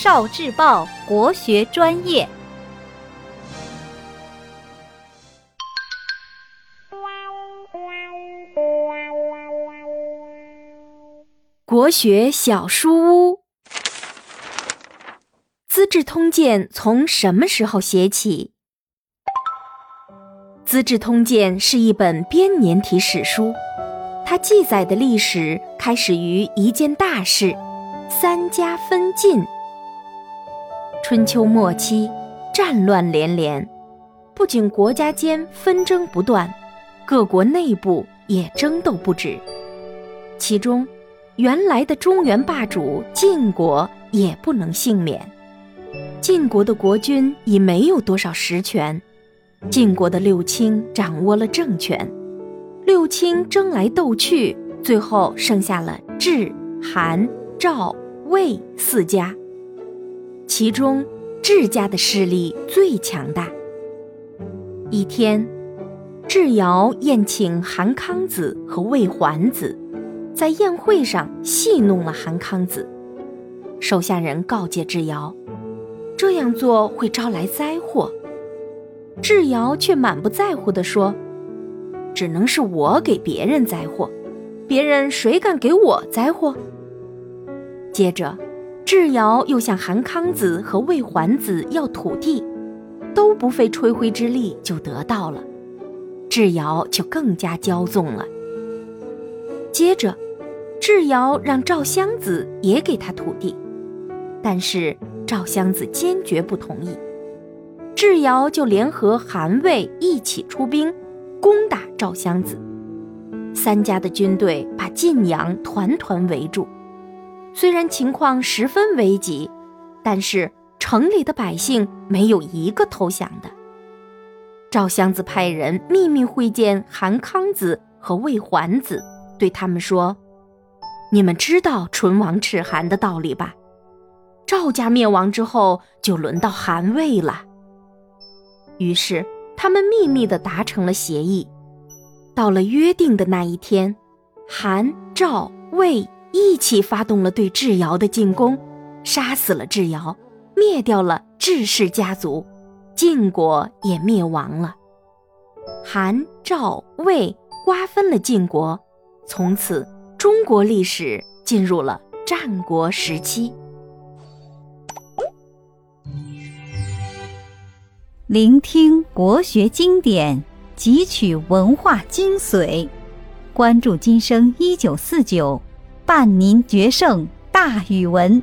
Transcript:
少智报国学专业，国学小书屋，《资治通鉴》从什么时候写起？《资治通鉴》是一本编年体史书，它记载的历史开始于一件大事。三家分晋。春秋末期，战乱连连，不仅国家间纷争不断，各国内部也争斗不止。其中，原来的中原霸主晋国也不能幸免。晋国的国君已没有多少实权，晋国的六卿掌握了政权，六卿争来斗去，最后剩下了智、韩。赵、魏四家，其中智家的势力最强大。一天，智瑶宴请韩康子和魏桓子，在宴会上戏弄了韩康子。手下人告诫智瑶，这样做会招来灾祸。智瑶却满不在乎地说：“只能是我给别人灾祸，别人谁敢给我灾祸？”接着，智瑶又向韩康子和魏桓子要土地，都不费吹灰之力就得到了，智瑶就更加骄纵了。接着，智瑶让赵襄子也给他土地，但是赵襄子坚决不同意，智瑶就联合韩魏一起出兵，攻打赵襄子，三家的军队把晋阳团团围住。虽然情况十分危急，但是城里的百姓没有一个投降的。赵襄子派人秘密会见韩康子和魏桓子，对他们说：“你们知道唇亡齿寒的道理吧？赵家灭亡之后，就轮到韩魏了。”于是他们秘密地达成了协议。到了约定的那一天，韩、赵、魏。一起发动了对智瑶的进攻，杀死了智瑶，灭掉了智氏家族，晋国也灭亡了。韩、赵、魏瓜分了晋国，从此中国历史进入了战国时期。聆听国学经典，汲取文化精髓，关注今生一九四九。伴您决胜大语文。